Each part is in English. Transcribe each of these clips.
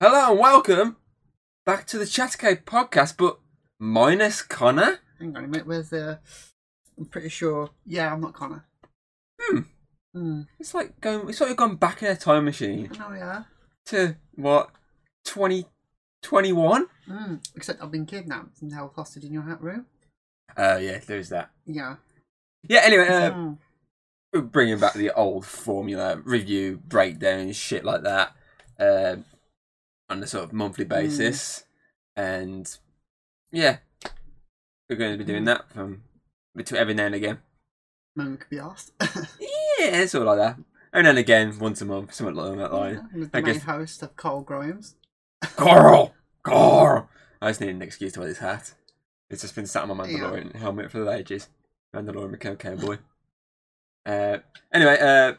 Hello and welcome back to the Chattercade podcast, but minus Connor. Hang on a minute, where's the. I'm pretty sure. Yeah, I'm not Connor. Hmm. Hmm. It's like going. It's like you've gone back in a time machine Oh, yeah. to what twenty twenty one. Hmm. Except I've been kidnapped and held hostage in your hat room. Uh, yeah, there's that. Yeah. Yeah. Anyway, uh, Hmm. we're bringing back the old formula review breakdown shit like that uh, on a sort of monthly basis, and yeah, we're going to be doing that from between every now and again. Moment could be asked. Yeah, sort of like that. Every now and again, once a month, something along that line. With I guess- host of Carl Grimes. Carl! Carl! I just need an excuse to wear this hat. It's just been sat on my Mandalorian helmet for the ages. Mandalorian McCown cowboy. Uh, anyway, uh,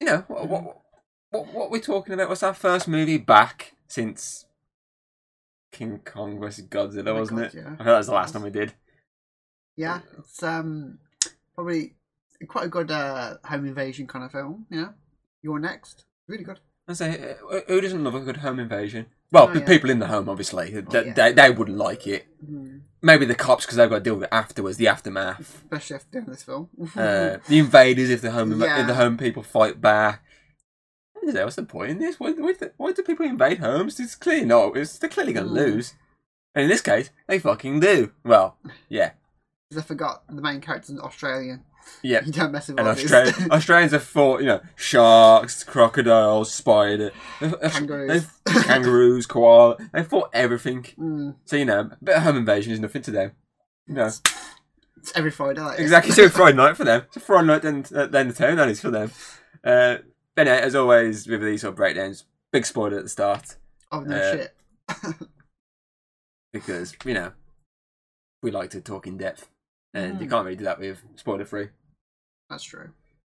you know, what, what, what, what we're talking about was our first movie back since King Kong vs. Godzilla, Oh wasn't God, it? yeah. I think that was the last time we did. Yeah, it's um probably quite a good uh, home invasion kind of film. Yeah. You're next. Really good. I say, uh, who doesn't love a good home invasion? Well, Oh, the yeah. people in the home, obviously, they, yeah. they, they wouldn't like it. Hmm. Maybe the cops because they've got to deal with it afterwards, the aftermath. Especially after doing this film. uh, the invaders if the home Yeah. if the home people fight back. What is that? What's the point in this? Why, why, why do people invade homes? It's clearly not. It's, they're clearly going to Mm. lose. And in this case, they fucking do. Well, yeah, 'Cause I forgot the main character's Australian. yeah. You don't mess with And. Australians have fought, you know, sharks, crocodiles, spider, they've- they've- Kangaroos. they've- kangaroos, koala. They fought everything. Mm, So you know, a bit of home invasion is nothing to them. You know, it's every Friday. This. Exactly. So Friday night for them. It's a Friday night then then the town that is for them. Uh, but anyway, as always with these sort of breakdowns, big spoiler at the start Oh no uh, shit. because you know we like to talk in depth, and you Mm. can't really do that with spoiler free. That's true.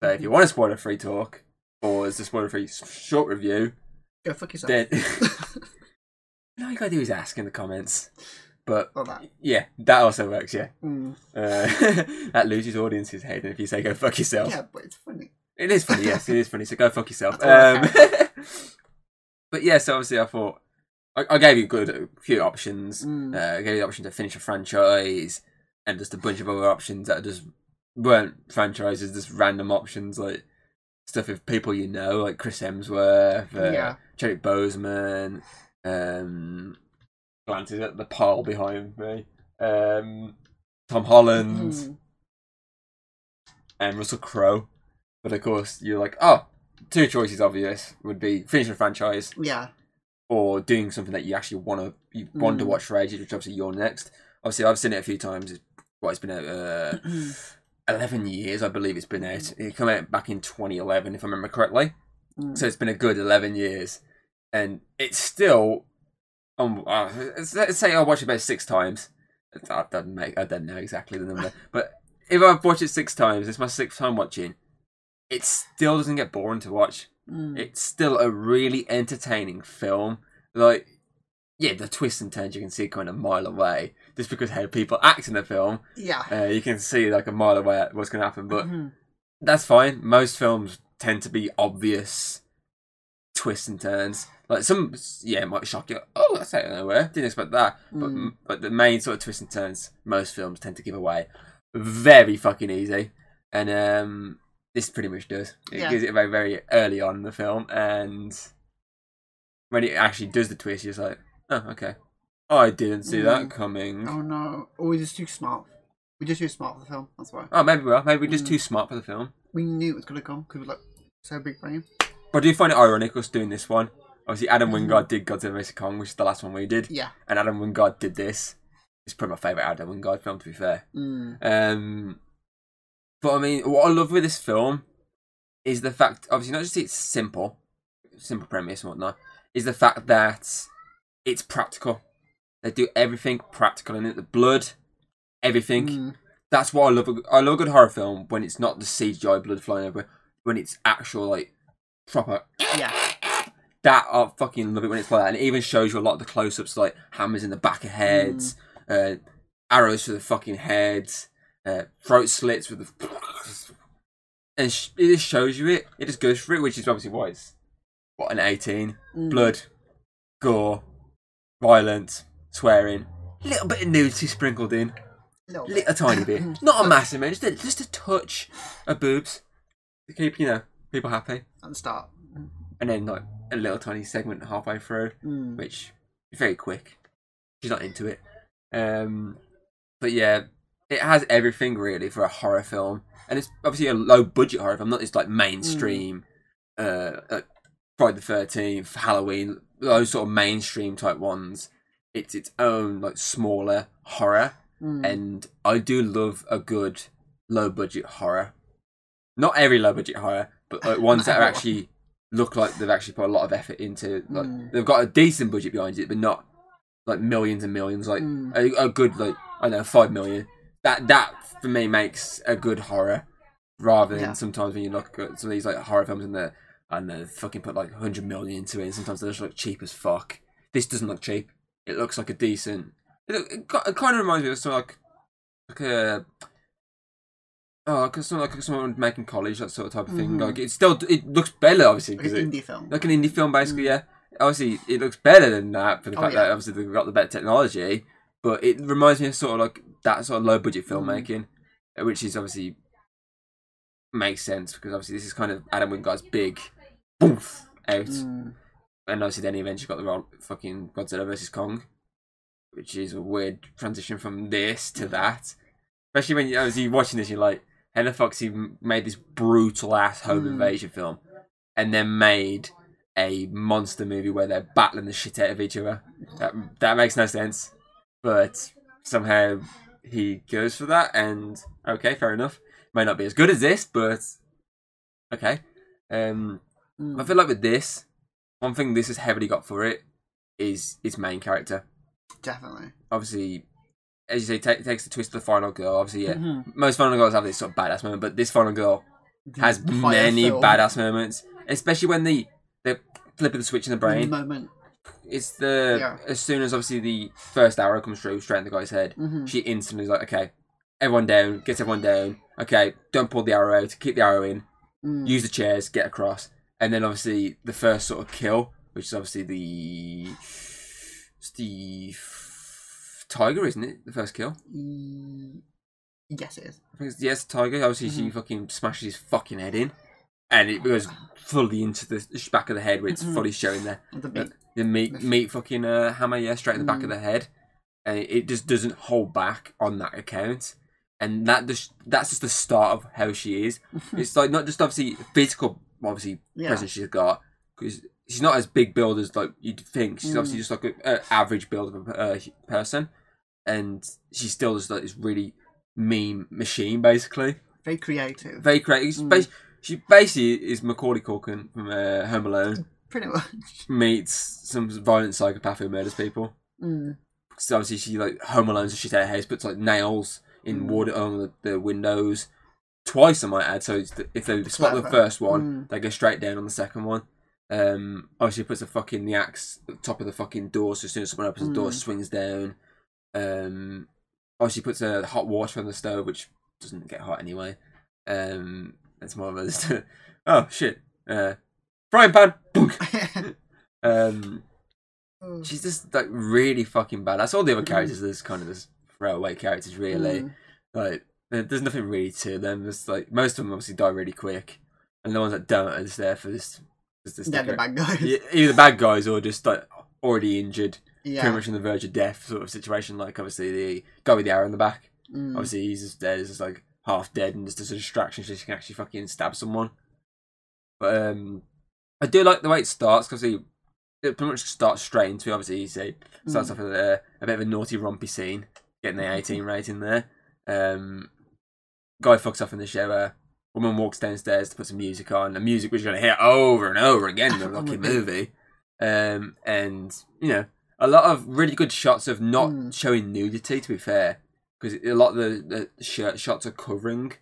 So if you want a spoiler free talk or as a spoiler free short review, Go fuck yourself. then all you gotta do is ask in the comments. But that. yeah, that also works. Yeah, Mm. uh, that loses audience's head if you say go fuck yourself. Yeah, but it's funny. It is funny, yes, it is funny. So go fuck yourself. That's all I Um, but yeah, so obviously I thought I, I gave you good a few options. Mm. Uh, I gave you the option to finish a franchise and just a bunch of other options that just weren't franchises, just random options like stuff with people you know, like Chris Hemsworth, uh, Yeah. Chadwick Boseman, um, glances at the pile behind me, um, Tom Holland Mm. and Russell Crowe. But of course, you're like, oh, two choices obvious would be finishing a franchise Yeah. or doing something that you actually want to you want to Mm. watch for ages, which obviously you're next. Obviously, I've seen it a few times. It's, well, it's been out uh, eleven years, I believe it's been out. It came out back in 2011, if I remember correctly. Mm. So it's been a good 11 years, and it's still. Um, uh, let's let's say I watched it about six times. I don't make. I don't know exactly the number, but if I've watched it six times, it's my sixth time watching. It still doesn't get boring to watch. Mm. It's still a really entertaining film. Like, yeah, the twists and turns you can see kind of a mile away, just because how people act in the film. Yeah. Uh, you can see like a mile away what's going to happen, but Mhm. that's fine. Most films tend to be obvious twists and turns. Like some, yeah, it might shock you. Oh, that's out of nowhere. Didn't expect that. But Mm. but the main sort of twists and turns, most films tend to give away very fucking easy, and um, this pretty much does. It Yeah. gives it very very early on in the film, and when it actually does the twist, you're just like, oh, okay. Oh, I didn't see that Mm. coming. Oh no. Oh, we're just too smart. We're just too smart for the film. That's why. Oh, maybe we are. Maybe we're just Mm. too smart for the film. We knew it was gonna come because we're like so big brain. But I do find it ironic us doing this one. Obviously, Adam Mhm. Wingard did Godzilla vs Kong, which is the last one we did, Yeah. and Adam Wingard did this. It's probably my favourite Adam Wingard film, to be fair. Mm. Um, but I mean, what I love with this film is the fact, obviously, not just it's simple, simple premise and whatnot, is the fact that it's practical. They do everything practical in it. The blood, everything. Mm. That's why I love. A, I love a good horror film when it's not the CGI blood flying everywhere, when it's actual like proper Yeah. that I fucking love it when it's like that, and it even shows you a lot of the close-ups, like hammers in the back of heads, uh, arrows to the fucking heads, uh, throat slits with the, and sh- it just shows you it. It just goes through it, which is obviously why it's what an eighteen Mm. blood, gore, violence, swearing, little bit of nudity sprinkled in, Little li- a tiny bit, not a massive amount, just a, just a touch of boobs to keep you know people happy, and start. and then like a little tiny segment halfway through, Mm. which is very quick. She's not into it, um, but yeah, it has everything really for a horror film, and it's obviously a low budget horror film, not this like mainstream, uh, like Friday the Thirteenth, Halloween, those sort of mainstream type ones. It's its own like smaller horror, Mm. and I do love a good low budget horror. Not every low budget horror, but like ones that are actually look like they've actually put a lot of effort into. Like Mm. they've got a decent budget behind it, but not like millions and millions. Like Mm. a, a good like I don't know five million. That that for me makes a good horror, rather than Yeah. sometimes when you look at some of these like horror films and they and they fucking put like hundred million into it. And sometimes they just look cheap as fuck. This doesn't look cheap. It looks like a decent. It, it, it kind of reminds me of something like like a. Oh, like something like someone making college, that sort of type of thing. Mhm. Like it still, it looks better, obviously, Like an because it, indie film. like an indie film, basically. Yeah, obviously, it looks better than that for the Oh, fact yeah. that obviously they've got the better technology. But it reminds me of sort of like that sort of low budget Mm. filmmaking, uh, which is obviously makes sense because obviously this is kind of Adam Wingard's big boof out, Mm. and obviously then he eventually got the role fucking Godzilla versus Kong, which is a weird transition from this to that. Especially when you obviously watching this, you're like, fuck's he made this brutal ass home Mm. invasion film, and then made a monster movie where they're battling the shit out of each other? That that makes no sense, but somehow he goes for that, and okay, fair enough. Might not be as good as this, but okay. Um. I feel like with this, one thing this has heavily got for it is its main character. Definitely. Obviously, as you say, ta takes the twist of the final girl. Obviously, yeah, Mhm. most final girls have this sort of badass moment, but this final girl has fire many film badass moments, especially when the the flip of the switch in the brain. moment. It's the Yeah. as soon as obviously the first arrow comes through straight in the guy's head, Mhm. she instantly is like, okay, everyone down, gets everyone down. Okay, don't pull the arrow out, keep the arrow in, Mm. use the chairs, get across, and then obviously the first sort of kill, which is obviously the the tiger, isn't it? The first kill. E- Yes, it is. I think it's yes, tiger. Obviously, she Mhm. fucking smashes his fucking head in, and it goes fully into the back of the head, where it's Mhm. fully showing the The meat. the meat meat fucking uh, hammer, yeah, straight in the back of Mm. the head, and it, it just doesn't hold back on that account. And that just that's just the start of how she is. it's like not just obviously physical, obviously Yeah. presence she's got because she's not as big build as like you'd think. She's Mm. obviously just like an average build of a uh, person, and she's still just like this really mean machine, basically. Very creative. Very creative. Mm. She basically is Macaulay Culkin from uh, Home Alone Pretty much. meets some violent psychopath who murders people. Mm. So obviously she like home alone, so she's out of house, puts like nails in Mm. wood on the, the windows twice. I might add. So it's the, if they spot the first one, Mm. they go straight down on the second one. Um, obviously puts a fucking the axe at the top of the fucking door, so as soon as someone opens the door, it Mm. swings down. Um, obviously puts a hot water on the stove, which doesn't get hot anyway. Um, it's more of a just oh shit, uh, frying pan. Um, she's just like really fucking bad. That's All the other Mhm. characters, there's kind of this throwaway characters, really. Mm. Like there's nothing really to them. There's like most of them obviously die really quick, and the ones that don't are just there for this. Just this Yeah, the bad guys. Yeah, either the bad guys or just like already injured, pretty much on the verge of death sort of situation. Like obviously the guy with the arrow in the back. Mm. Obviously he's just dead, he's just like half dead and just as a distraction, so she can actually fucking stab someone. But um, I do like the way it starts because it pretty much starts straight into it. Obviously, you say starts Mm. off with a, a bit of a naughty, rompy scene, getting the eighteen rating there. Um, guy fucks off in the shower. Woman walks downstairs to put some music on. The music which you're gonna hear over and over again in the On fucking movie. Um, and you know a lot of really good shots of not Mm. showing nudity. To be fair, because a lot of the, the shirt shots are covering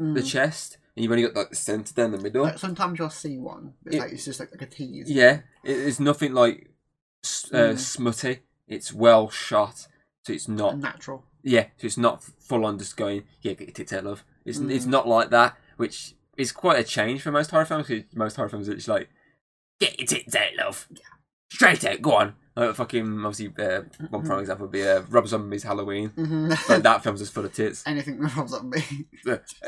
Mm. the chest, and you've only got like the centre down the middle. Like, sometimes you'll see one. But it's It- like it's just like, like a tease. Yeah, it, it's nothing like uh, Mm. smutty. It's well shot, so it's not. Natural. Yeah, so it's not full on just going. Yeah, get your tits out, love. It's it's Mm. not like that, which is quite a change for most horror films. Because most horror films are just like, get your tits out, love. Straight out, go on. Like fucking obviously, uh, one Mm-hmm. prime example would be uh, Rob Zombie's Halloween. hmm Like that film's just full of tits. Anything that comes up me.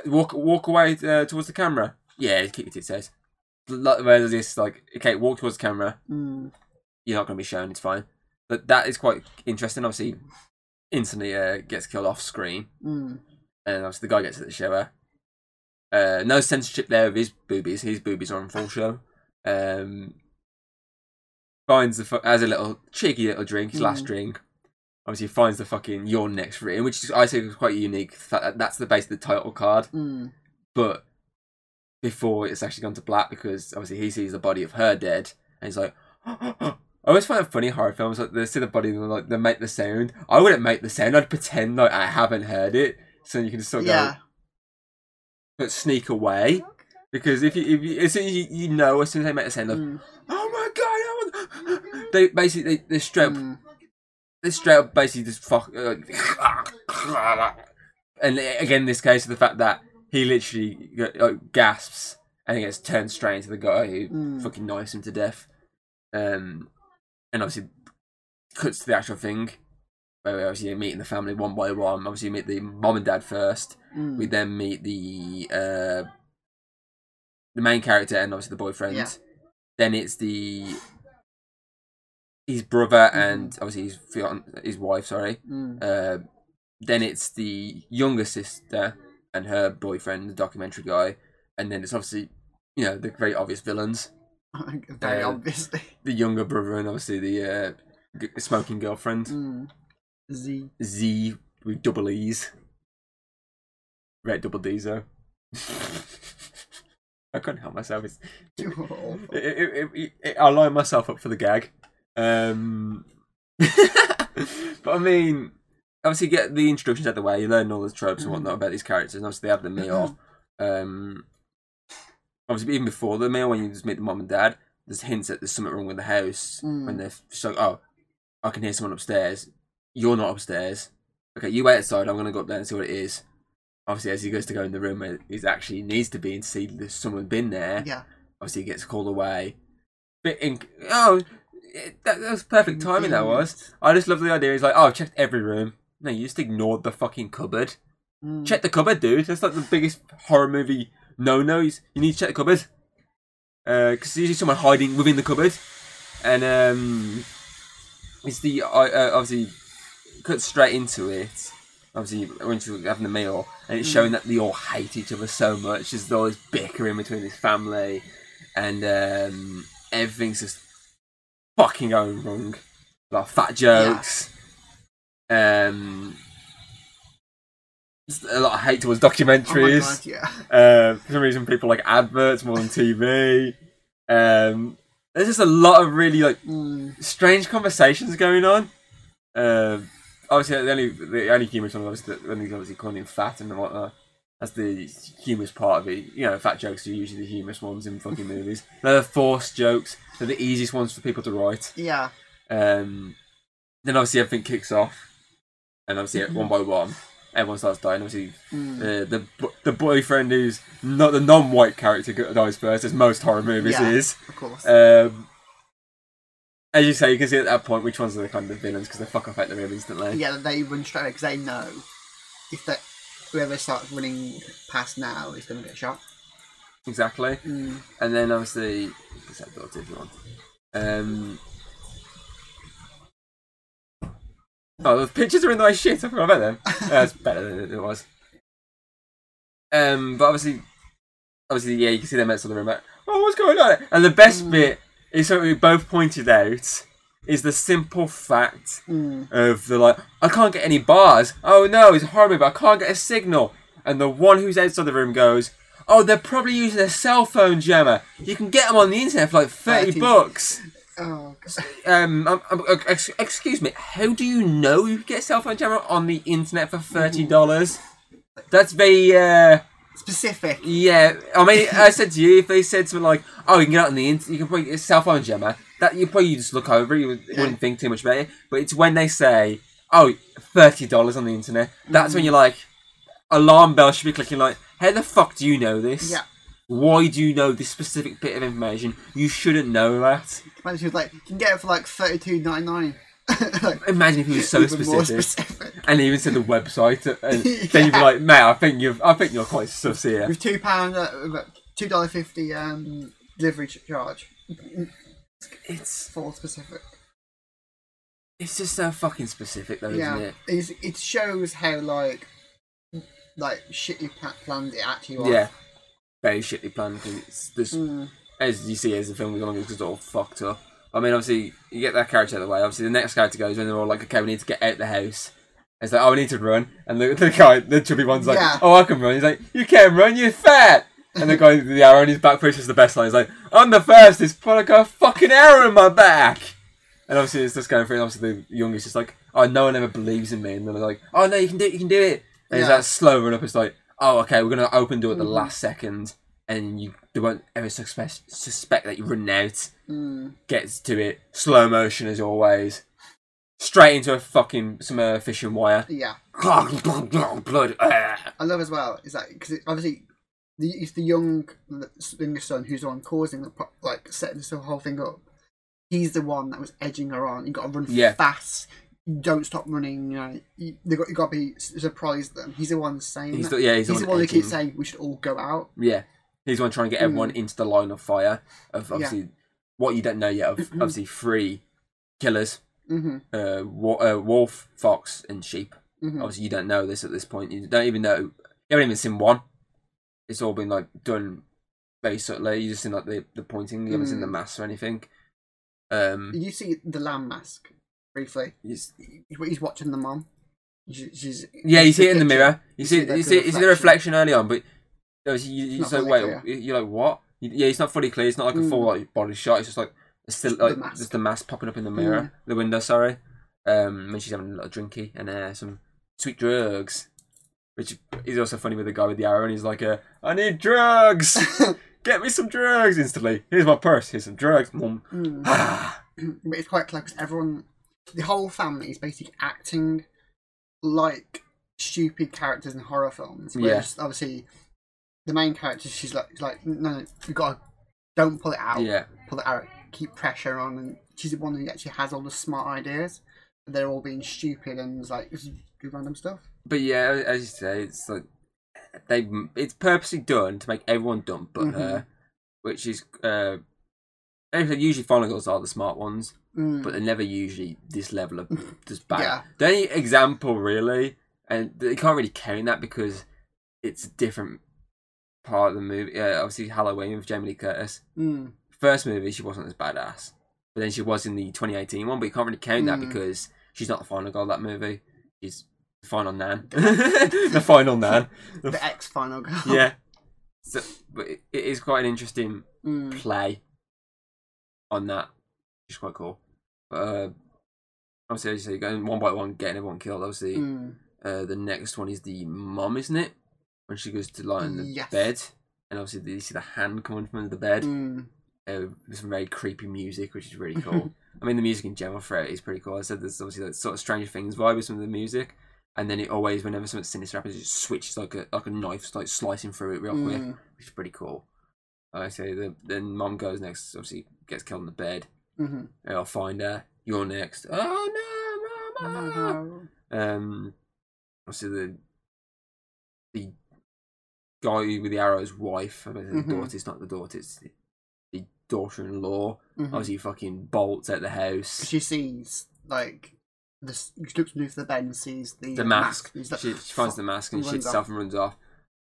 Walk walk away uh, towards the camera. Yeah, keep your tits out. Like, Whereas this, like, okay, walk towards the camera. Mm. You're not going to be shown. It's fine. But that is quite interesting. Obviously, instantly uh, gets killed off screen, Mm. and obviously the guy gets at the shower. Uh, no censorship there of his boobies. His boobies are on full show. Um, finds the fu- has a little cheeky little drink. His last Mm. drink. Obviously, finds the fucking your next written, which is, I think is quite unique. That That's the base of the title card. Mm. but before it's actually gone to black because obviously he sees the body of her dead and he's like I always find it funny in horror films like they see the body and like they make the sound. I wouldn't make the sound. I'd pretend like I haven't heard it, so you can just sort of Yeah. go, but sneak away. Because if you, if you, as soon as you, you know, as soon as they make the sound, like, Mm. oh my they basically they, they straight up Mm. they straight up basically just fuck. Uh, and again, in this case, of the fact that he literally uh, gasps and he gets turned straight into the guy who Mm. fucking knifes him to death. Um, and obviously cuts to the actual thing. Where we obviously meeting the family one by one. Obviously, you meet the mom and dad first. Mm. We then meet the uh, the main character and obviously the boyfriend. Yeah. Then it's the his brother Mm-hmm. and obviously his fian- his wife. Sorry. Mm. Uh, then it's the younger sister and her boyfriend, the documentary guy, and then it's obviously you know the very obvious villains, Very Uh, obviously. the younger brother and obviously the uh, g- smoking girlfriend, Mm. Zee. Zee with double E's, red double D's though. I couldn't help myself. It's, You're it, it, it, it, it, I line myself up for the gag. Um, but I mean, obviously, you get the introductions out the way. You learn all the tropes and whatnot about these characters, and obviously, they have the meal. Um, obviously, even before the meal, when you just meet the mom and dad, there's hints that there's something wrong with the house. Mm. When they're just like, "Oh, I can hear someone upstairs. You're not upstairs. Okay, you wait outside. I'm gonna go up there and see what it is." Obviously, as he goes to go in the room where he actually needs to be and see there's someone's been there Yeah. obviously he gets called away. Bit in oh, it, that, that was perfect timing. That was. I just love the idea. He's like, oh, I've checked every room. No, you just ignored the fucking cupboard. Mm. Check the cupboard, dude. That's like the biggest horror movie no nos. You need to check the cupboard. Because there's usually someone hiding within the cupboard, and um, it's the uh, uh, obviously cut straight into it. Obviously, when she's having the meal, and it's showing that they all hate each other so much. There's all this bickering between this family, and um, everything's just fucking going wrong. Like fat jokes, um, a lot of hate towards Oh documentaries. god, yeah. Uh, for some reason, people like adverts more than TV. Um, there's just a lot of really like Mm. strange conversations going on. Uh, obviously, the only the only humorous one was that when he's obviously calling him fat and whatnot. That's the humorous part of it. You know, fat jokes are usually the humorous ones in fucking movies. They're the forced jokes. They're the easiest ones for people to write. Yeah. Um, then obviously everything kicks off, and obviously one by one, everyone starts dying. Obviously, Mm. uh, the the boyfriend who's not the non-white character dies first, as most horror movies Yeah. is. Of course. Um, as you say, you can see at that point which ones are the kind of villains because they fuck off out the room instantly. yeah, they run straight because they know if that whoever starts running past now is going to get shot. Exactly. Mm. And then obviously, you can set if you want. Um, oh, the pictures are in the way shit. I forgot about them. That's better than it was. Um, but obviously, obviously, yeah, you can see them outside the room. Like, oh, what's going on? And the best Mm. bit is something we both pointed out is the simple fact Mm. of the like, I can't get any bars. Oh no, it's horrible, but I can't get a signal. And the one who's outside the room goes, Oh, they're probably using a cell phone jammer. You can get them on the internet for like 30 30. bucks. Oh. Um, um, um, uh, ex- excuse me, how do you know you can get a cell phone jammer on the internet for $30? That's very, uh, specific. yeah. I mean, I said to you, if they said something like, "Oh, you can get it on the internet, you can probably get cell phone jammer," that you probably just look over, it, you would- Yeah. wouldn't think too much about it. But it's when they say, "Oh, thirty dollars on the internet," that's when mm. you're like, alarm bell should be clicking. Like, how the fuck do you know this? Yeah. Why do you know this specific bit of information? You shouldn't know that. Imagine she was like, you can get it for like thirty two ninety nine. Imagine if he was so specific, specific. and he even said the website, and then you'd be like, "Mate, I think you've, I think you're quite sus here." With two pound, uh, two dollar fifty um delivery charge. It's, Full specific. it's just so fucking specific, though, yeah, isn't it? It's, it shows how like like shitly pla- planned it actually was. Yeah, very shitly planned. it's this, Mm. as you see as the film goes along, it's just all fucked up. I mean, obviously, you get that character out of the way. Obviously, the next character goes when they're all like, "Okay, we need to get out the house." It's like, "Oh, we need to run," and the, the guy, the chubby one's like, Yeah. "Oh, I can run." He's like, "You can't run, you're fat." And the guy with the arrow in his back pushes the best line. He's like, "I'm the fastest, but I got a fucking arrow in my back." And obviously, it's just going through. And obviously, the youngest is like, "Oh, no one ever believes in me." And then they're like, "Oh no, you can do it, you can do it." And it's Yeah. that slow run up. It's like, "Oh, okay, we're gonna open door at the Mhm. last second, and you they won't ever suspect suspect that you're running out." Mm. Gets to it, slow motion as always, straight into a fucking some uh, fishing wire. Yeah, Blood. ah. I love as well is that because it, obviously the it's the young the youngest son who's the one causing the like setting this whole thing up. He's the one that was edging her on. You got to run Yeah. fast. Don't stop running. You know, you, they got you got to be surprised them. He's the one saying He's that. the, yeah, he's, He's the the one who keeps saying we should all go out. Yeah, he's the one trying to get everyone into the line of fire of obviously what you don't know yet of obviously three killers, hmm uh, wa- uh, wolf, fox, and sheep. hmm Obviously, you don't know this at this point. You don't even know. You haven't even seen one. It's all been like done very subtly. You just seen like the, the pointing. You haven't seen the Mm. mass or anything. Um, you see the lamb mask briefly? it's- He's watching the mom. She- She's yeah, you see it in the mirror. You see, you see, you see the reflection early on, but you, you like, wait, clear. you're like, what? Yeah, it's not fully clear. It's not like a full Mm. like body shot. It's just like it's still like mask. just the mask popping up in the mirror, Mm. the window. Sorry, um, when she's having a little drinky and uh, some sweet drugs, which is also funny with the guy with the arrow, and he's like, uh, "I need drugs, get me some drugs instantly. Here's my purse. Here's some drugs, mum." Mm. Ah, but it's quite clever 'cause everyone, the whole family is basically acting like stupid characters in horror films. Yeah. Obviously, the main character, she's like, she's like, no, no, you gotta, don't pull it out, yeah, pull it out, keep pressure on, and she's the one who actually has all the smart ideas. They're all being stupid and like do random stuff. but yeah, as you say, it's like they it's purposely done to make everyone dumb but Mhm. her, which is uh, usually final girls are the smart ones. Mm. but they're never usually this level of just bad. Yeah. The only example really, and they can't really count that because it's different part of the movie. Uh, obviously, Halloween with Jamie Lee Curtis. Mm. First movie, she wasn't as badass, but then she was in the 2018 one. But you can't really count that Mm. because she's not the final girl of that movie. She's the final nan, the final nan. The The ex final girl. yeah. So, but it, it is quite an interesting Mm. play on that, which is quite cool. But uh, obviously, as you say, going one by one, getting everyone killed. Obviously, Mm. uh, the next one is the mom, isn't it? When she goes to lie on the Yes. bed, and obviously you see the hand coming from under the bed. Mm. Uh, some very creepy music, which is really cool. I mean, the music in general for it is pretty cool. I said there's obviously that sort of Stranger Things vibe with some of the music, and then it always, whenever something sinister happens, it just switches like a like a knife, like slicing through it real quick Mm. which is pretty cool. I say the then mom goes next, obviously gets killed in the bed. Mhm. And I'll find her. You're next. Oh no, mama! Um, obviously the the guy with the arrow's wife. I mean, the Mhm. daughter. It's not the daughter. It's the, the daughter-in-law. Mhm. Obviously, fucking bolts out the house. She sees like the she looks beneath the bed and sees the The mask. He's like, She, she finds the mask and and shits and runs off.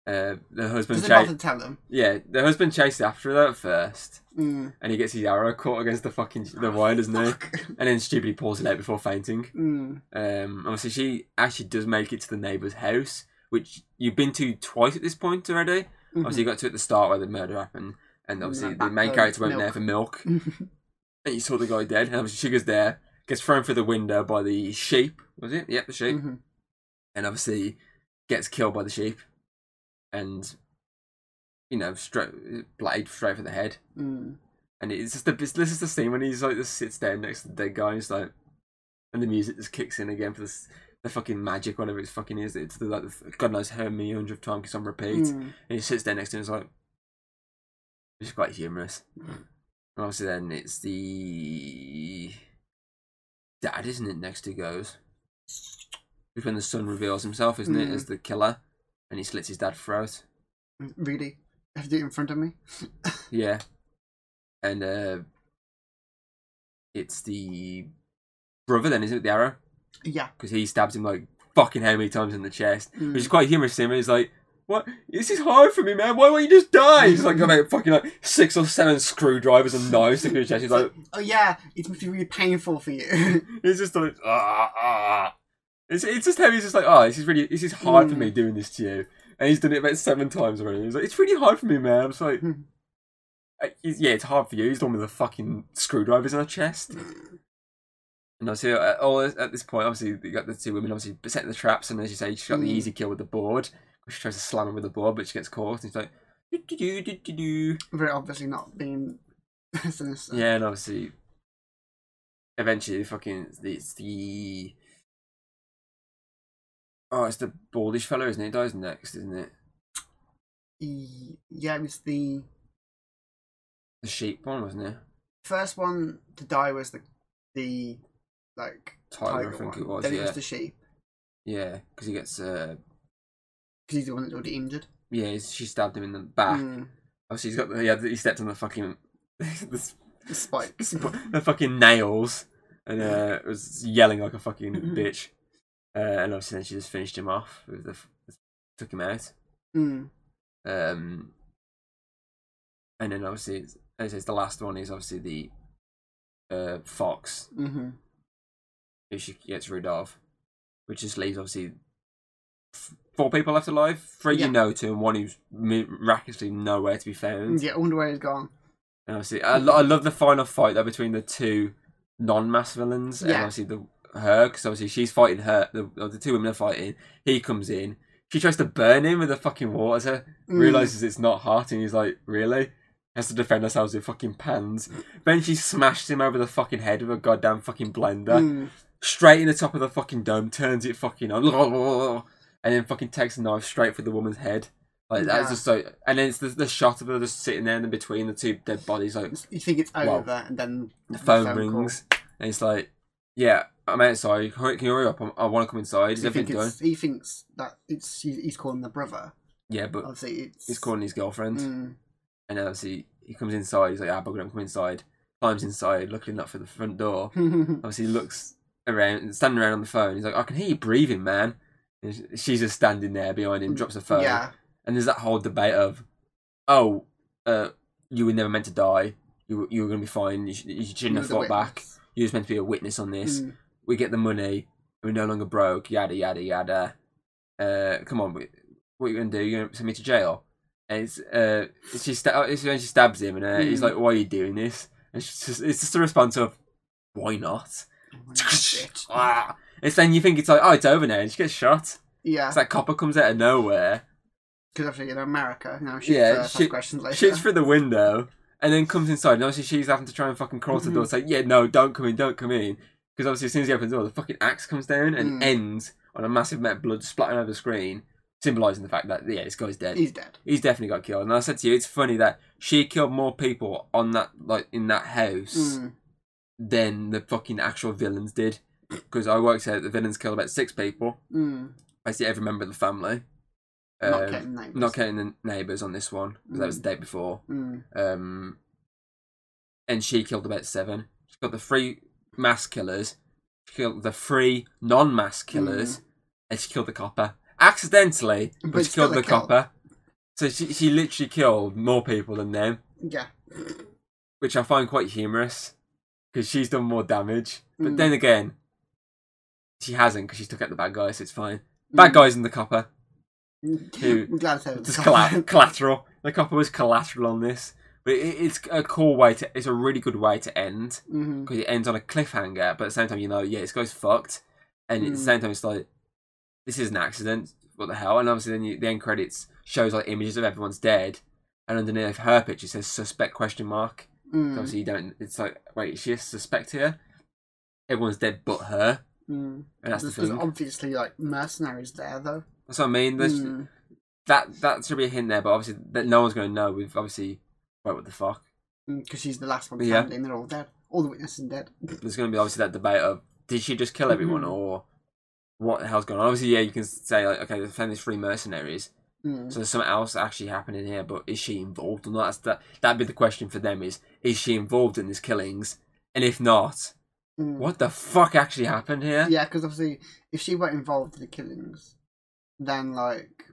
Uh, the husband Doesn't bother to tell them. Yeah, the husband chased after her at first, Mm. and he gets his arrow caught against the fucking the wire, doesn't he? And then stupidly pulls it out before fainting. Mm. Um, obviously, she actually does make it to the neighbour's house, which you've been to twice at this point already. Mhm. Obviously, you got to at the start where the murder happened, and obviously the main character went there for milk, and you saw the guy dead. And obviously, Sugar's there, gets thrown through the window by the sheep. Was it? Yep, the sheep, Mhm. and obviously gets killed by the sheep, and you know, straight blade straight for the head. Mm. And it's just the this is the scene when he's like just sits there next to the dead guy and he's like and the music just kicks in again for this the fucking magic whatever it's fucking is it's the, like the, God knows how many hundredth time it's on repeat Mm. and he sits there next to him and he's like it's quite humorous. And obviously, then it's the dad, isn't it? Next who goes. It's when the son reveals himself, isn't it, Mm. as the killer, and he slits his dad's throat. Really? Have to do it in front of me? Yeah, and uh, it's the brother then, isn't it? The arrow, Yeah. because he stabs him like fucking how many times in the chest, Mm. which is quite humorous to him. He's like, "What? This is hard for me, man. Why won't you just die?" He's like got about fucking like six or seven screwdrivers and knives sticking in his chest. He's like, oh yeah, it must be really painful for you. It's just like ah ah. It's it's just how he's just like oh this is really this is hard for Mm. me doing this to you, and he's done it about seven times already. He's like it's really hard for me, man. I'm just like Mm. uh, yeah, it's hard for you. He's the one with the fucking screwdrivers in her chest. And obviously, uh, all at this point, obviously you got the two women obviously setting the traps, and as you say, she's got the Mm. easy kill with the board. She tries to slam him with the board, but she gets caught. And he's like, do do do do do. Very obviously not being sinister. Yeah, and obviously, eventually, fucking, it's the. Oh, it's the baldish fellow, isn't it? He dies next, isn't it? Yeah, it was the The sheep one, wasn't it? first one to die was the the like Tiger, tiger, I think one. it was. then yeah, it was the sheep yeah, because he gets. uh because he's the one that's already injured. Yeah, he's- she stabbed him in the back. Mm, Obviously, he's got. The, yeah, he stepped on the fucking. the, the spikes. the fucking nails, and uh, was yelling like a fucking bitch. Uh, and obviously, then she just finished him off with the. f- Took him out. Mm, Um, and then obviously, it's- as is the last one is obviously the uh, fox, hmm who she gets rid of, which just leaves obviously four people left alive. Three Yeah. you know to, and one who's miraculously nowhere to be found. Yeah, I wonder where he's gone. And obviously, I, lo- I love the final fight though between the two non-mass villains, and Yeah. obviously the her because obviously she's fighting her. The, the two women are fighting. He comes in. She tries to burn him with the fucking water. Mm, realizes it's not hot, and he's like, "Really?" Has to defend ourselves with fucking pans. Then she smashes him over the fucking head with a goddamn fucking blender, mm, straight in the top of the fucking dome, turns it fucking on, and then fucking takes a knife straight for the woman's head. Like that's Yeah. just so. And then it's the, the shot of her just sitting there in between the two dead bodies, like You think it's over, and then the phone, call. rings, and it's like, "Yeah, I'm outside. Can you hurry up? I'm, I want to come inside. Is He, everything done?" he thinks that it's he- he's calling the brother. Yeah, but Obviously, it's he's calling his girlfriend. Mm, And then obviously he comes inside. He's like, "Ah, but I'm come inside." Climbs inside, looking up for the front door. Obviously, he looks around, standing around on the phone. He's like, "I can hear you breathing, man." And she's just standing there behind him, drops the phone. yeah, And there's that whole debate of, "Oh, uh, you were never meant to die. You were- you were gonna be fine. You, sh- you shouldn't have fought back. You was meant to be a witness on this. Mm, We get the money. We're no longer broke. Yada yada yada. Uh, come on, what are you gonna do? You're gonna send me to jail?" And it's uh, she sta- it's when she stabs him, and uh, he's Mm. like, "Why are you doing this?" And she's just, it's just a response of, "Why not?" Oh. It's then you think it's like, "Oh, it's over now," and she gets shot. Yeah, It's like copper comes out of nowhere, because obviously in America, you know, shoots Yeah, shoot- questions later. shoots through the window, and then comes inside. And obviously, she's having to try and fucking crawl to the door. It's like, "Yeah, no, don't come in, don't come in," because obviously, as soon as he opens the door, the fucking axe comes down and Mm. ends on a massive amount of blood splattering over the screen, symbolising the fact that yeah, this guy's dead. He's dead. He's definitely got killed. And I said to you, it's funny that she killed more people on that like in that house Mm, than the fucking actual villains did. Because I worked out the villains killed about six people. mm, Basically, every member of the family. not Um, neighbours. not counting the neighbours on this one because that was the day before. Mm, Um, and she killed about seven. She got the three mass killers. She killed the three non-mass killers, and she killed the copper accidentally. But, Mm. But she killed the kill. copper. So she she literally killed more people than them, yeah. which I find quite humorous because she's done more damage. But Mm. then again, she hasn't because she took out the bad guys. So it's fine. Bad Mm. guys in the copper. Who- I'm glad to Just colla- collateral. The copper was collateral on this, but it, it's a cool way to. It's a really good way to end because it ends on a cliffhanger. But at the same time, you know, yeah, this guy's fucked, and at the Mm. same time, it's like this is an accident. What the hell? And obviously, then you, the end credits shows like images of everyone's dead, and underneath her picture says suspect question mark. Mm, obviously, you don't. It's like, wait, is she a suspect here? Everyone's dead but her, mm. and that's the thing. obviously like mercenaries there though. That's what I mean. There's, Mm, that that should be a hint there, but obviously that no one's going to know. We've obviously wait, what the fuck? Because she's the last one Yeah. standing. They're all dead. All the witnesses are dead. There's going to be obviously that debate of did she just kill everyone Mhm. or what the hell's going on? Obviously, yeah, you can say like, okay, found these three mercenaries, Mm. so there's something else actually happening here. But is she involved or not? That's that. That'd be the question for them: is is she involved in these killings? And if not, Mm. what the fuck actually happened here? Yeah, because obviously, if she weren't involved in the killings, then like,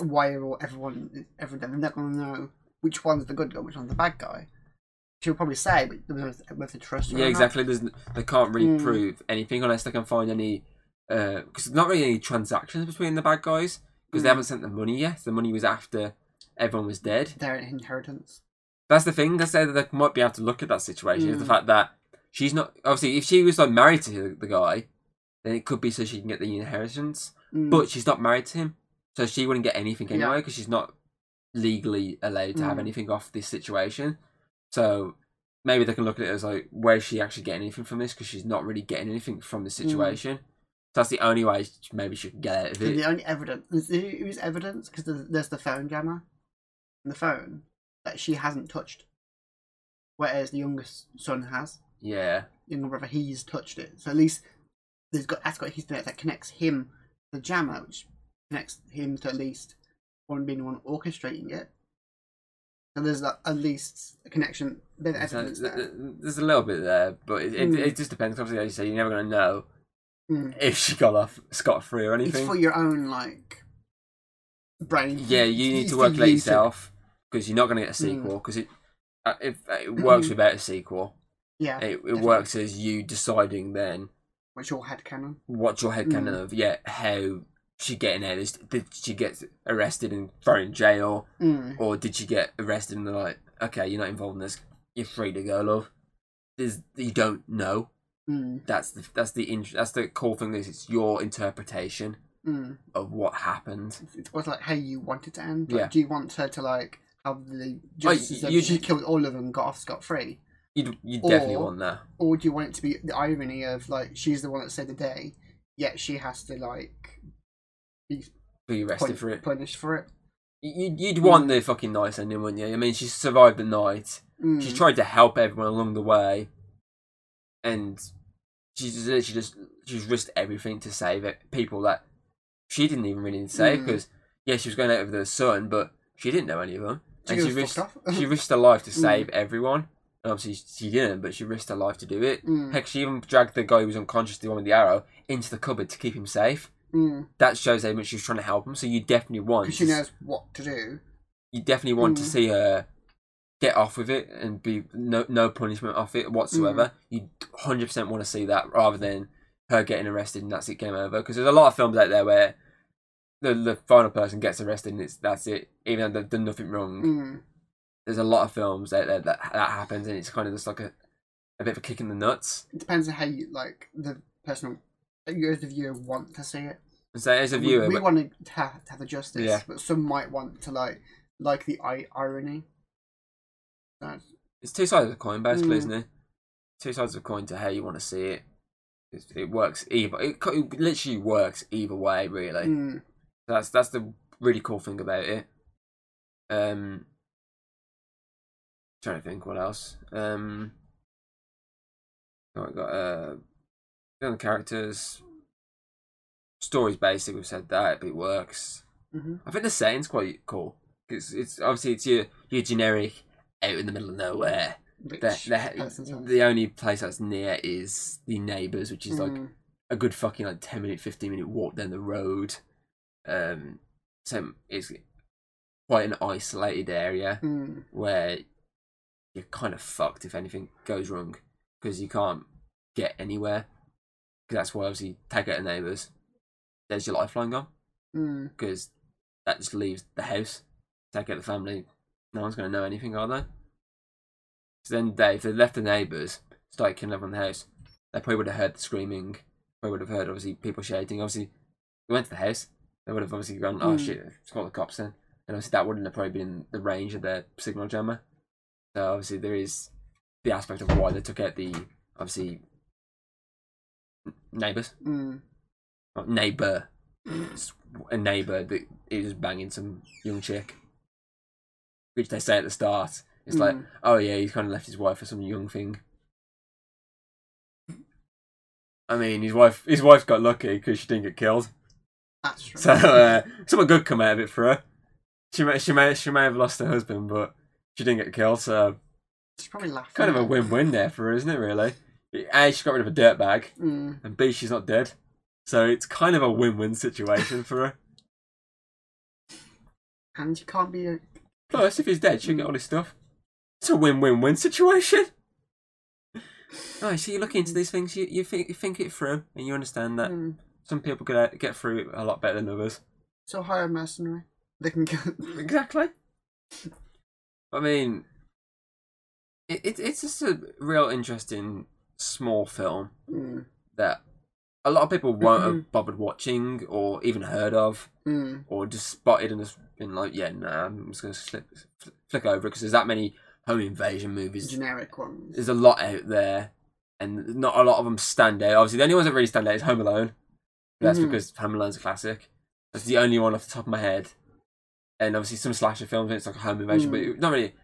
why are all, everyone everyone they're not gonna know which one's the good guy, which one's the bad guy. She'll probably say, but whether to trust her. Yeah, exactly. There's, they can't really Mm. prove anything unless they can find any. Because there's not really any transactions between the bad guys because they Mm. haven't sent the money yet. The money was after everyone was dead. Their inheritance. That's the thing. They say that they might be able to look at that situation. Is the Mm. fact that she's not obviously if she was like married to the guy, then it could be so she can get the inheritance. Mm. But she's not married to him, so she wouldn't get anything anyway because she's not legally allowed to have Mm. anything off this situation. So maybe they can look at it as like, where's she actually getting anything from this? Because she's not really getting anything from the situation. So that's the only way maybe she can get And it. the only evidence is who's evidence because there's, there's the phone jammer, and the phone that she hasn't touched, whereas the youngest son has. Yeah, younger brother, he's touched it. So at least there's got that's got Ethernet that connects him to the jammer, which connects him to at least one being the one orchestrating it. So there's like, at least a connection, a bit of So there. there's a little bit there, but it, it, Mm. it just depends. Obviously, as you say, you're never going to know Mm. if she got off scot free or anything. It's for your own like brain. Yeah, you need to work it you yourself because you're not going to get a Mm. sequel because it uh, if it works without a sequel. Yeah, It, it works as you deciding then What's your head canon. what's your head canon Mm. of yeah how she getting out is did she get arrested and thrown in jail Mm. or did she get arrested and they're like okay you're not involved in this you're free to go love There's, you don't know Mm. that's the that's the that's the cool thing is it's your interpretation Mm. of what happened It was like how you want it to end. Like, Yeah. Do you want her to like have the justice you- of you- she killed all of them, got off scot free? You'd you definitely want that or do you want it to be the irony of like she's the one that saved the day, yet she has to like be be arrested pun- for it punished for it? You'd, you'd want the fucking nice ending wouldn't you I mean she survived the night Mm. She tried to help everyone along the way, and she's literally just she's risked everything to save it. People that she didn't even really need to save Mm. because yeah, she was going out with her son, but she didn't know any of them, She and she risked she risked her life to Mm. save everyone. And obviously she didn't, but she risked her life to do it. Mm. Heck, she even dragged the guy who was unconscious, the one with the arrow, into the cupboard to keep him safe. Mm. That shows how much she was trying to help him. So you definitely want Because she knows what to do. you definitely want to Mm. see her get off with it and be no no punishment off it whatsoever. You hundred percent want to see that rather than her getting arrested and that's it, game over. Because there's a lot of films out there where the the final person gets arrested and it's that's it, even though they've done nothing wrong. Mm. There's a lot of films out there that that happens and it's kind of just like a a bit of a kick in the nuts. It depends on how you like the person, you as the viewer want to see it. So as a We- viewer, we, but- want to have, to have the justice, Yeah. but some might want to like like the irony. That's, it's two sides of the coin, basically, Mm. isn't it? Two sides of the coin to how you want to see it. It, it works either. It, it literally works either way, really. mm. That's that's the really cool thing about it. Um, trying to think what else. Um, oh, I got uh, the characters. Story's basic. We've said that, but it works. hmm I think the setting's quite cool. It's it's obviously it's your your generic out in the middle of nowhere. The, the, the only place that's near is the neighbours, which is like Mm. a good fucking like 10 minute 15 minute walk down the road um so it's quite an isolated area Mm. where you're kind of fucked if anything goes wrong because you can't get anywhere 'Cause that's why obviously take out the neighbours there's your lifeline gone Mm. because that just leaves the house take out the family no one's going to know anything are they? So then they if they left the neighbours started killing everyone in the house. They probably would have heard the screaming they would have heard obviously people shouting. Obviously they went to the house they would have obviously gone oh Mm. shit it's got the cops then. And obviously that wouldn't have probably been the range of their signal jammer. So obviously there is the aspect of why they took out the obviously neighbours. Mm. neighbour. It's a neighbour that is banging some young chick which they say at the start. It's like, Mm. oh yeah, he's kind of left his wife for some young thing. I mean, his wife, his wife got lucky because she didn't get killed. That's true. So uh, something good come out of it for her. She may, she may, she may have lost her husband, but she didn't get killed. So She's probably laughing. kind of a win-win there for her, isn't it? Really. A, she got rid of a dirtbag, Mm. and B, she's not dead. So it's kind of a win-win situation for her. And you can't be a Plus, if he's dead, she'll get all his stuff. It's a win-win-win situation. Oh, so you look into these things, you, you think you think it through, and you understand that Mm. some people get get through it a lot better than others. So hire a mercenary. They can go. Exactly. I mean, it, it it's just a real interesting small film Mm. that a lot of people won't have bothered watching or even heard of Mm. or just spotted and just been like, yeah, nah, I'm just gonna slip, fl- flick over because there's that many home invasion movies. Generic ones. There's a lot out there, and not a lot of them stand out. Obviously, the only ones that really stand out is Home Alone. That's Mhm. because Home Alone's a classic. That's the only one off the top of my head. And obviously, some slasher films, it's like a home invasion, but Mm. it's not really.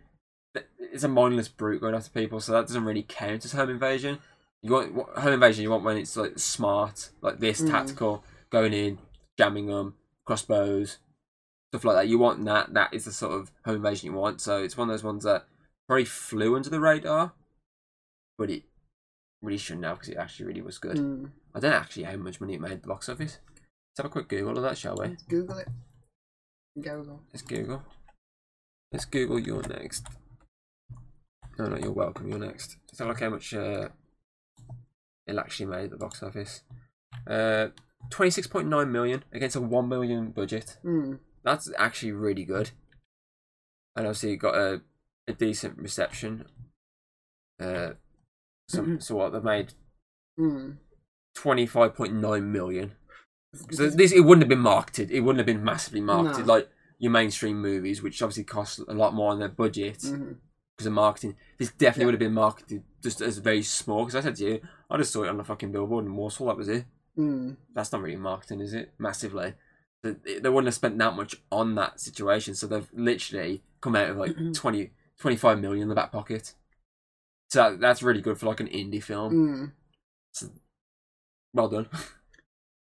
It's a mindless brute going after people, so that doesn't really count as home invasion. You want home invasion. You want when it's like smart, like this, Mm. tactical, going in, jamming them, crossbows, stuff like that. You want that. That is the sort of home invasion you want. So it's one of those ones that probably flew under the radar, but it really shouldn't have because it actually really was good. Mm. I don't know actually how much money it made at the box office. Let's have a quick Google of that, shall we? Let's Google it. Google. Let's Google. Let's Google You're Next. No, no, you're welcome. You're next. Let's have a look how much uh, it actually made at the box office. Uh, twenty-six point nine million against a one million budget. Mm. That's actually really good. And obviously, it got a, a decent reception. Uh, some, so what they've made Mm. twenty-five point nine million. So this it wouldn't have been marketed. It wouldn't have been massively marketed No. like your mainstream movies, which obviously cost a lot more on their budget because Mhm. of marketing. This definitely Yeah. would have been marketed just as very small. Because I said to you, I just saw it on the fucking billboard in Warsaw. That was it. Mm. That's not really marketing, is it? Massively. They, they wouldn't have spent that much on that situation, so they've literally come out of like 20, 25 million in the back pocket. So that, that's really good for like an indie film. Mm. Well done.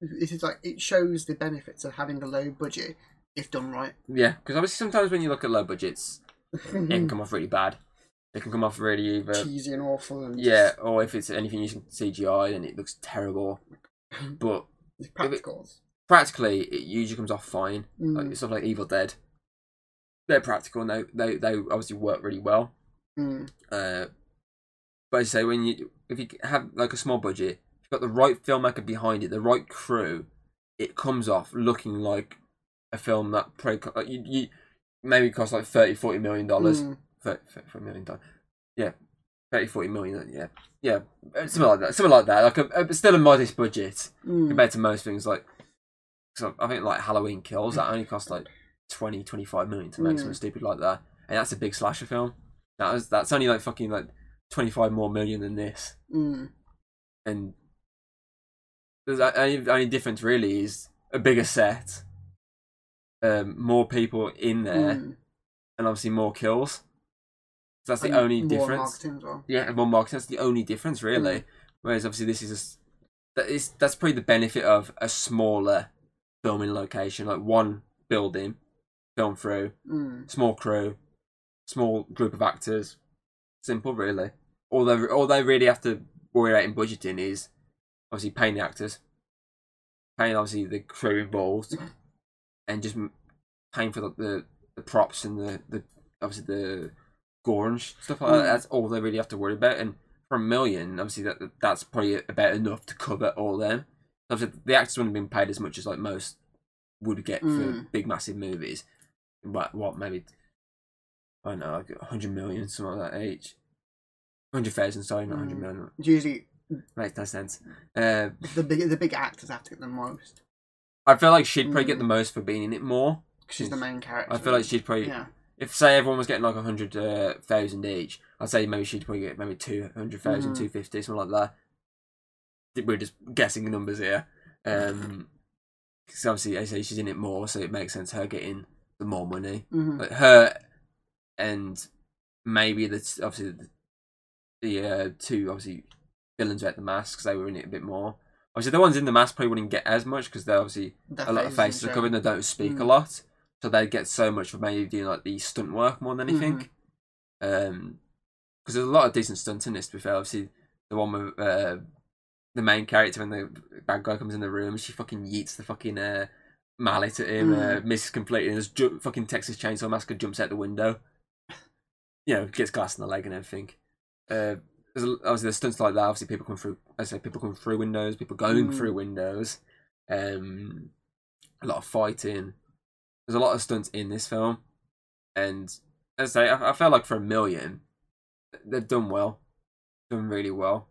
This is like it shows the benefits of having a low budget if done right. yeah, because obviously sometimes when you look at low budgets, it can come off really bad. It can come off really either Cheesy and awful and yeah, or if it's anything using CGI and it looks terrible. But just practicals. practically, it usually comes off fine. Mm. Like stuff like Evil Dead, they're practical and they they, they obviously work really well. Mm. Uh, but I say when you if you have like a small budget, if you've got the right filmmaker behind it, the right crew, it comes off looking like a film that probably like, you, you maybe cost like 30 40 million dollars. Mm. 30, 30 million dollars. Yeah, 30 40 million. Yeah, yeah, uh, something like that. Something like that. Like a, a still a modest budget Mm. compared to most things. Like, so I think like Halloween Kills that only cost like 20, 25 million to make Mm. something stupid like that, and that's a big slasher film. That was that's only like fucking like twenty five more million than this, Mm. and the only, only difference really is a bigger set, um, more people in there, Mm. and obviously more kills. So that's the only difference. well. Yeah, and more marketing. That's the only difference, really. Mm. Whereas obviously this is a that is that's probably the benefit of a smaller filming location, like one building, film through, Mm. small crew, small group of actors. Simple, really. All they all they really have to worry about in budgeting is obviously paying the actors, paying obviously the crew involved, and just paying for the the, the props and the, the obviously the and stuff like that. Mm. That's all they really have to worry about. And for a million, obviously that that's probably about enough to cover all them. Obviously, the actors wouldn't have been paid as much as like most would get for Mm. big massive movies. What what maybe I don't know, like hundred million, something like that each. Hundred thousand, sorry, not hundred Mm. million. Usually Makes no sense. Uh, the big the big actors have to get the most I feel like she'd probably get Mm. the most for being in it more. because she's the main character. I feel like she'd probably, yeah. If say everyone was getting like a hundred uh, thousand each, I'd say maybe she'd probably get maybe two hundred thousand, Mm. two fifty, something like that. We're just guessing the numbers here. Um, because obviously, I say she's in it more, so it makes sense her getting the more money. Mhm. Like her, and maybe that's obviously the, the uh, two obviously villains at the masks. They were in it a bit more. Obviously, the ones in the mask probably wouldn't get as much because they're obviously Their a lot of faces are and they don't speak a Mm. lot, so they get so much for maybe doing like the stunt work more than anything. Mm-hmm. Um, because there's a lot of decent stunts in this. To be fair, obviously the one with uh, the main character when the bad guy comes in the room, she fucking yeets the fucking uh, mallet at him, uh, Mm. misses completely, and this ju- fucking Texas Chainsaw Massacre jumps out the window. You know, gets glass in the leg and everything. Uh, there's a- obviously there's stunts like that. Obviously, people come through. I say people come through windows, people going Mm. through windows. Um, a lot of fighting. There's a lot of stunts in this film, and as I say, I, I felt like for a million, they've done well, done really well.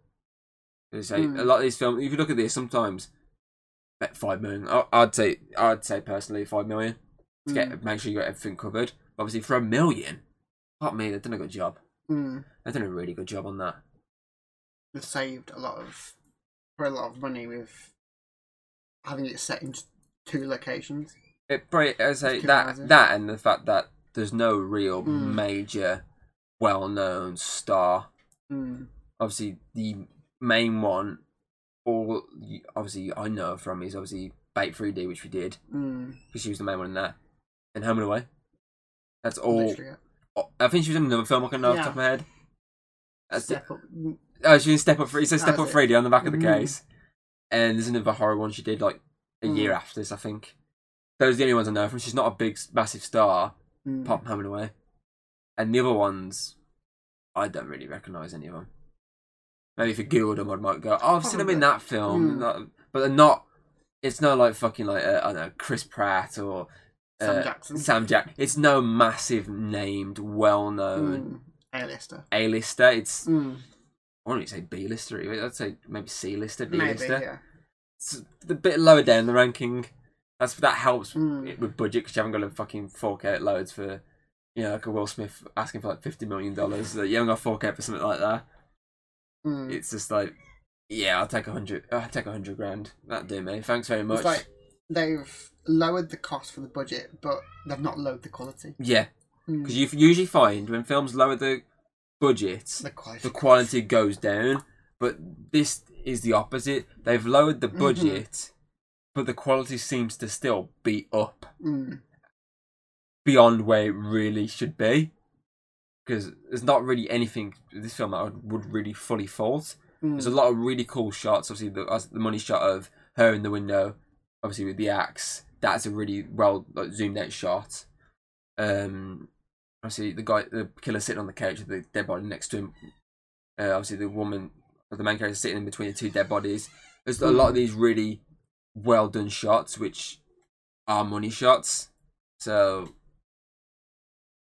As I say, Mm. a lot of these films, if you look at this, sometimes at five million, I- I'd say, I'd say personally five million to get Mm. make sure you got everything covered. Obviously, for a million, fuck me, they've done a good job. Mm. They've done a really good job on that. They've saved a lot of for a lot of money with having it set in two locations. It probably, as I say, that that and the fact that there's no real Mm. major, well-known star Mm. obviously the main one all obviously I know from is obviously Bait 3D which we did Mm. because she was the main one in that and Home and Away that's all I think she was in another film I can know off the top of my head that's it. Step up. Mm. oh she was in Step Up 3 it says Step Up 3D on the back of the Mm. case and there's another horror one she did like a Mm. year after this I think those are the only ones I know from she's not a big massive star Mm. apart from Home and Away and the other ones I don't really recognise any of them Maybe for them, I might go, "Oh, I've seen them in that film," Mm. But they're not. It's not like fucking like uh, I don't know Chris Pratt or uh, Sam Jackson. Sam Jack. It's no massive named, well-known Mm. A-lister. A-lister. It's Mm. I wouldn't say B-lister. I'd say maybe C-lister, Maybe, D-lister. yeah. It's a bit lower down the ranking. That's that helps Mm. with budget because you haven't got to fucking fork out loads for, you know, like a Will Smith asking for like fifty million dollars. you haven't got to fork out for something like that. Mm. It's just like, yeah, I'll take a hundred. I'll take a hundred grand. That'd do me. Thanks very much. It's like they've lowered the cost for the budget, but they've not lowered the quality. yeah, Mm. because you usually find when films lower the budget, The quality. the quality goes down. But this is the opposite. They've lowered the Mhm. budget, but the quality seems to still be up Mm. beyond where it really should be. Because there's not really anything this film that I would, really fully fault. Mm. There's a lot of really cool shots. Obviously, the the money shot of her in the window, obviously with the axe. That's a really well like, zoomed out shot. Um, obviously the guy, the killer sitting on the couch with the dead body next to him. Uh, obviously the woman, the main character sitting in between the two dead bodies. There's a lot of these really well done shots, which are money shots. So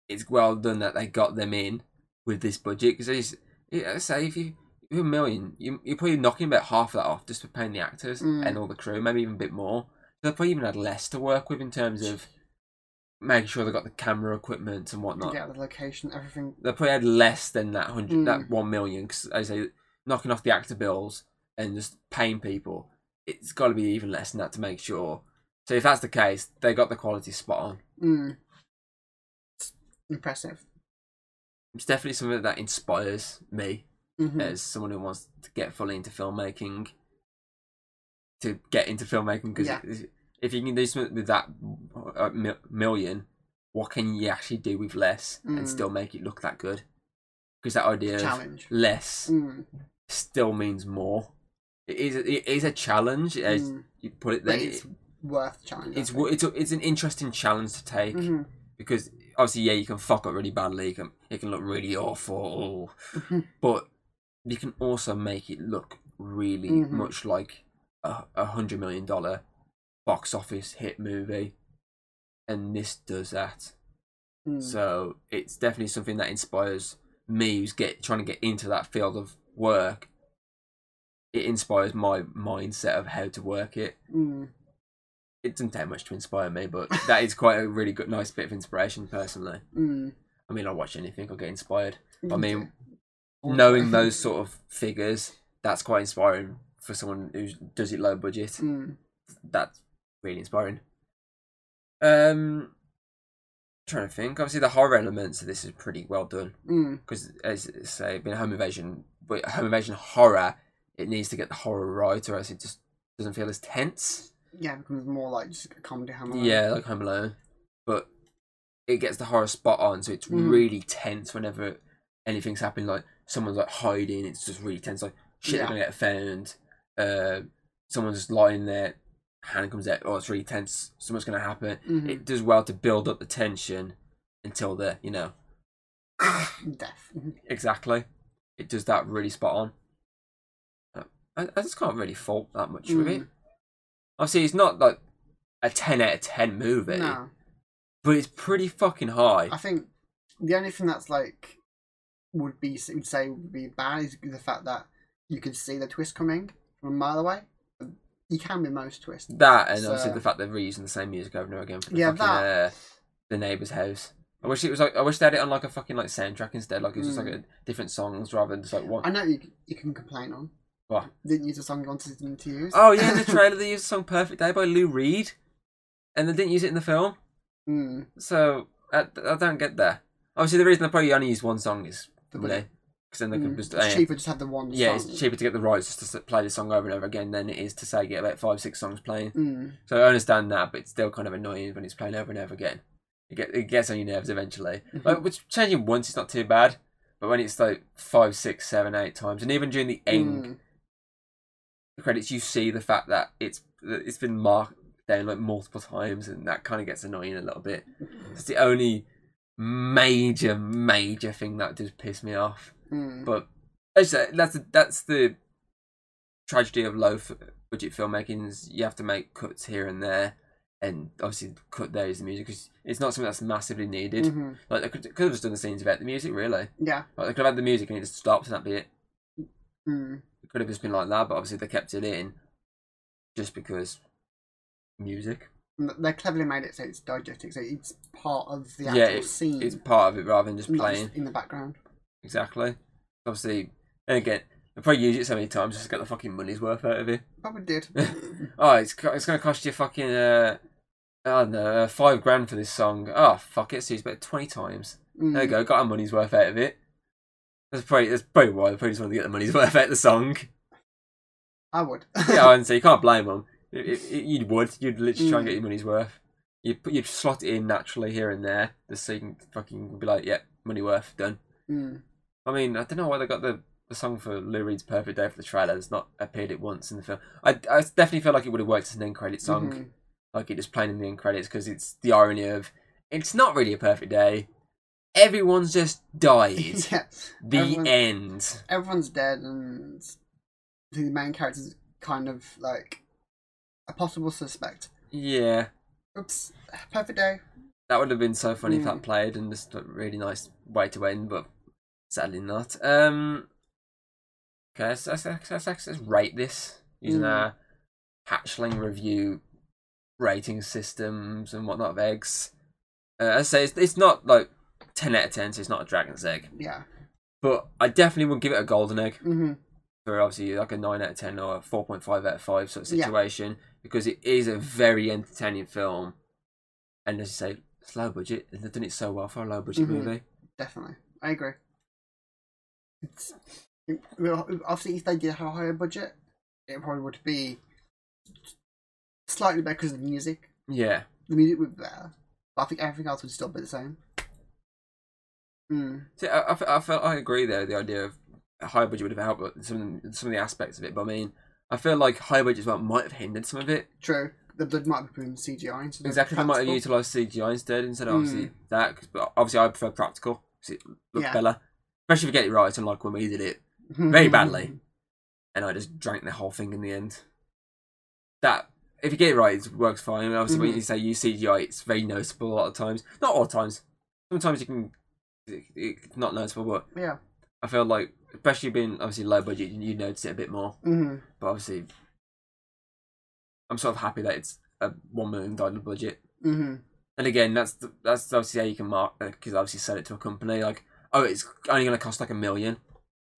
it's well done that they got them in with this budget because I say if you if a million, you, you're probably knocking about half that off just for paying the actors Mm. and all the crew, maybe even a bit more. They'll probably even had less to work with in terms of making sure they got the camera equipment and whatnot. get the location, everything. They probably had less than that hundred, Mm. that one million. Because I say, knocking off the actor bills and just paying people, it's got to be even less than that to make sure. So if that's the case, they got the quality spot on. Mm. It's impressive. It's definitely something that inspires me Mhm. as someone who wants to get fully into filmmaking to get into filmmaking because Yeah. if you can do something with that uh, million what can you actually do with less and Mm. still make it look that good because that idea of Challenge. less Mm. still means more it is it is a challenge as Mm. you put it But then it's worth the challenge. It's it's a, it's an interesting challenge to take Mhm. because obviously yeah you can fuck up really badly you can it can look really awful but you can also make it look really Mhm. much like a, a hundred million dollar box office hit movie and this does that Mm. so it's definitely something that inspires me who's get trying to get into that field of work it inspires my mindset of how to work it Mm. it doesn't take much to inspire me but that is quite a really good nice bit of inspiration personally Mm. i mean i watch anything i'll get inspired I mean, knowing those sort of figures, that's quite inspiring for someone who does it low budget. Mm. That's really inspiring. Um, trying to think. Obviously, the horror elements of this is pretty well done Mm. because, as I say, being a home invasion, but home invasion horror, it needs to get the horror right, or else it just doesn't feel as tense. Yeah, it becomes more like just a comedy hammer. Yeah, like Home Alone, but it gets the horror spot on, so it's Mm. really tense whenever anything's happening. Like someone's like hiding, it's just really tense. Like shit, Yeah. they're gonna get found. Uh, someone's just lying there, hand comes out. Oh, it's really tense. Something's gonna happen. Mhm. It does well to build up the tension until the you know Death. exactly. It does that really spot on. I, I just can't really fault that much with it. Mm. Obviously, it's not like a ten out of ten movie, No, but it's pretty fucking high. I think the only thing that's like would be would say would be bad is the fact that you can see the twist coming from a mile away. You can be most twists. That and obviously the fact they're reusing the same music over and over again for the Yeah, fucking that- uh, the neighbor's house. I wish it was like I wish they had it on like a fucking like soundtrack instead. Like it was just like Mm. a different songs rather than just like one. I know you you can complain on. What? Didn't use the song you wanted them to use. Oh yeah, in the trailer they used the song "Perfect Day" by Lou Reed, and they didn't use it in the film. Mm. So I, I don't get that. Obviously, the reason they probably only use one song is The money, because then they can Mm. just It's uh, cheaper just have the one. yeah, song. it's cheaper to get the rights just to play the song over and over again than it is to say get about five six songs playing. Mm. So I understand that, but it's still kind of annoying when it's playing over and over again. It, get, it gets on your nerves eventually. Mhm. Like, which changing once is not too bad, but when it's like five, six, seven, eight times, and even during the end Mm. Credits, you see the fact that it's it's been marked down like multiple times, and that kind of gets annoying a little bit. It's the only major, major thing that does piss me off. Mm. But as I say, that's that's the tragedy of low budget filmmaking. Is you have to make cuts here and there, and obviously the cut there is the music because it's not something that's massively needed. Mhm. Like they could, could have just done the scenes without the music, really. Yeah. Like they could have had the music and it just stops and that'd be it. Mm. It could have just been like that, but obviously they kept it in just because music. They cleverly made it so it's diegetic, so it's part of the Yeah, actual it- scene. It's part of it rather than just playing. in the background. Exactly. Obviously, and again, they probably use it so many times just to get the fucking money's worth out of it. Probably did. Oh, it's it's gonna cost you fucking uh, I don't know, uh, five grand for this song. Oh fuck it, it's used about twenty times. There you Mm. go, got our money's worth out of it. That's probably that's probably why they probably just want to get the money's worth out of the song. I would. yeah, and so you can't blame them. You would, you'd literally try and Mm. get your money's worth. You'd put, you'd slot it in naturally here and there, just so you can fucking be like, yeah, money worth, done. Mm. I mean, I don't know why they got the, the song for Lou Reed's "Perfect Day" for the trailer. It's not appeared it once in the film. I, I definitely feel like it would have worked as an end credit song, Mhm. like it just playing in the end credits, because it's the irony of it's not really a perfect day. Everyone's just died. yeah. the Everyone- end. Everyone's dead, and the main character's kind of like a possible suspect. Yeah, Oops. Perfect day. that would have been so funny if Mm. that played, and just a really nice way to end, but sadly not. Um. Okay, let's, let's, let's, let's, let's rate this using Mm. our hatchling review rating systems and whatnot of eggs. Uh, as I say, it's, it's not like 10 out of 10, so it's not a dragon's egg. Yeah. But I definitely would give it a golden egg hmm for obviously like a 9 out of 10 or a 4.5 out of 5 sort of Yeah. situation because it is a very entertaining film. And as you say, it's low budget. and They've done it so well for a low budget Mhm. movie. Definitely. I agree. It's it, well, obviously if they did have a higher budget, it probably would be slightly better because of the music. Yeah. The music would be better, but I think everything else would still be the same. Mm. See, I, I, I felt I agree there. The idea of a high budget would have helped some some of the aspects of it, but I mean, I feel like high budget as well might have hindered some of it. True. The blood might be put in CGI instead of Exactly, they might have utilised CGI instead instead of obviously Mm. that. 'cause- But obviously, I prefer practical because it looks Yeah. better, especially if you get it right. Unlike when we did it, very badly. and I just drank the whole thing in the end. That if you get it right, it works fine. Obviously, when Mhm. you say use CGI, it's very noticeable a lot of times. Not all times. Sometimes you can. It, it's not noticeable, but yeah. I feel like, especially being obviously low budget, you notice it a bit more. hmm But obviously, I'm sort of happy that it's a one million dollar budget. hmm And again, that's the, that's obviously how you can mark because obviously sell it to a company like, oh, it's only going to cost like a million.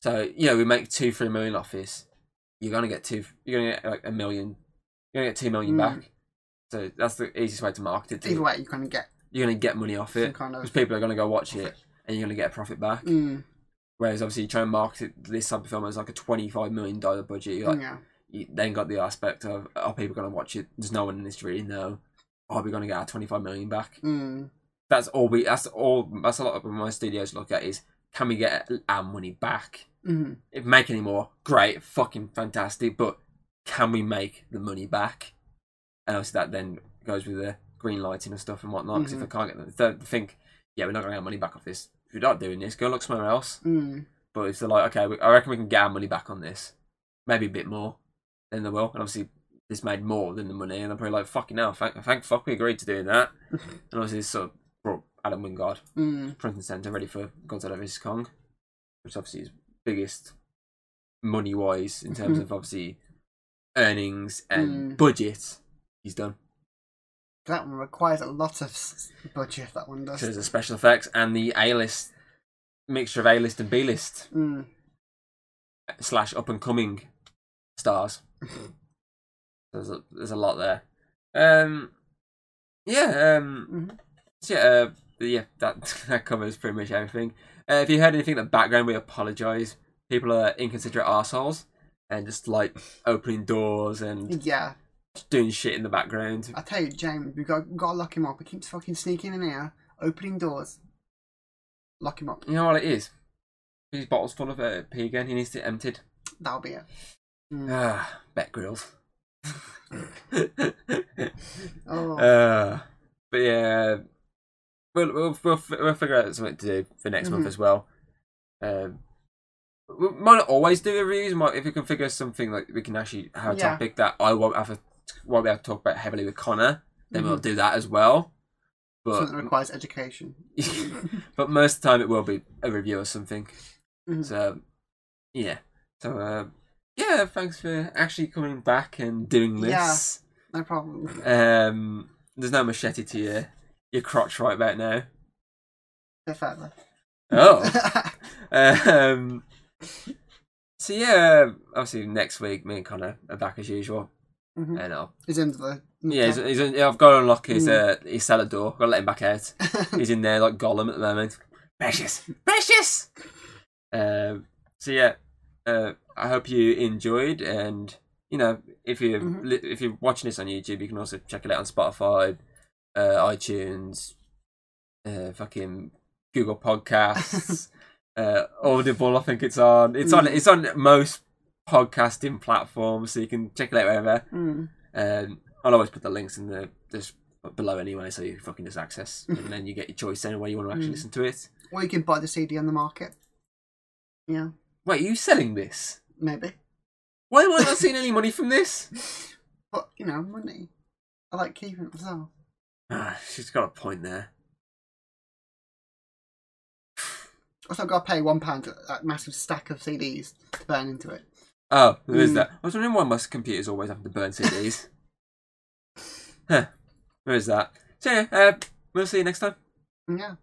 So you know, we make two, three million off this. You're gonna get two. You're gonna get like a million. You're gonna get two million Mm. back. So that's the easiest way to market it. To. Either way, you kind of get you're going to get money off it kind because of. people are going to go watch it and you're going to get a profit back. Mm, Whereas obviously you try and market this type of film as like a twenty-five million dollar budget. You're like, yeah. you then got the aspect of are people going to watch it? There's no one in this to really know. Are we going to get our twenty-five million back? Mm, That's all we. That's all. That's a lot of my studios look at is can we get our money back? mm, If we make any more, great, fucking fantastic. But can we make the money back? And obviously that then goes with the green lighting and stuff and whatnot. Because if I can't get them, if think, yeah, we're not going to get money back off this. If you're not doing this, go look somewhere else. mm. But if they're like, okay, we- I reckon we can get our money back on this, maybe a bit more, then they will. And obviously, this made more than the money, and I'm probably like, fucking hell, thank, thank fuck we agreed to doing that. and obviously, this sort of brought Adam Wingard Mm, front and center, ready for Godzilla vs Kong, which obviously is biggest money wise in terms of obviously earnings and Mm. budget. He's done. That one requires a lot of budget. That one does. There's the special effects and the A list mixture of A list and B list Mm, slash up and coming stars. there's a there's a lot there. Um, yeah. Um, Mhm. so yeah. Uh, yeah. That that covers pretty much everything. Uh, if you heard anything in the background, we apologise. People are inconsiderate assholes and just like opening doors and yeah. Doing shit in the background. I tell you, James, we got got to lock him up. He keeps fucking sneaking in here, opening doors. Lock him up. You know what it is? These bottles full of uh, pee again. He needs to empty it. That'll be it. Mm. Ah, bet grills. Oh, Uh, but yeah, we'll we'll we'll, we'll figure out something to do for next month Mhm. as well. Um, we might not always do reviews. Might if we can figure something like we can actually have a Yeah. topic that I won't have to won't be able to talk about heavily with Connor. Then we'll Mhm. do that as well. But something that requires education. but most of the time it will be a review or something. Mhm. So yeah. So uh, yeah, thanks for actually coming back and doing this. No problem. Um, there's no machete to your your crotch right about now. Further. Oh. um. So yeah, obviously next week me and Connor are back as usual, Mhm. I'll He's into the. yeah, he's, he's in, I've got to unlock his Mm. uh his cellar door. Got to let him back out. He's in there like Gollum at the moment. Precious, precious. Um. So yeah, uh, I hope you enjoyed, and you know, if you Mhm. li if you're watching this on YouTube, you can also check it out on Spotify, uh, iTunes, uh, fucking Google Podcasts, uh, Audible. I think it's on. It's on. Mm. It's on most podcasting platform, so you can check it out wherever. Mm. Um, I'll always put the links in the just below anyway, so you fucking just access, and then you get your choice anywhere you want to actually Mm. listen to it. Or you can buy the CD on the market. Yeah, Wait, are you selling this? maybe. Why am I not seeing any money from this? But you know, money. I like keeping it myself. Ah, she's got a point there. Also, I've got to pay one pound that massive stack of CDs to burn into it. Oh, there is Mm. that. I was wondering why my computers always have to burn CDs. huh. There is that. So yeah, uh, we'll see you next time. Yeah.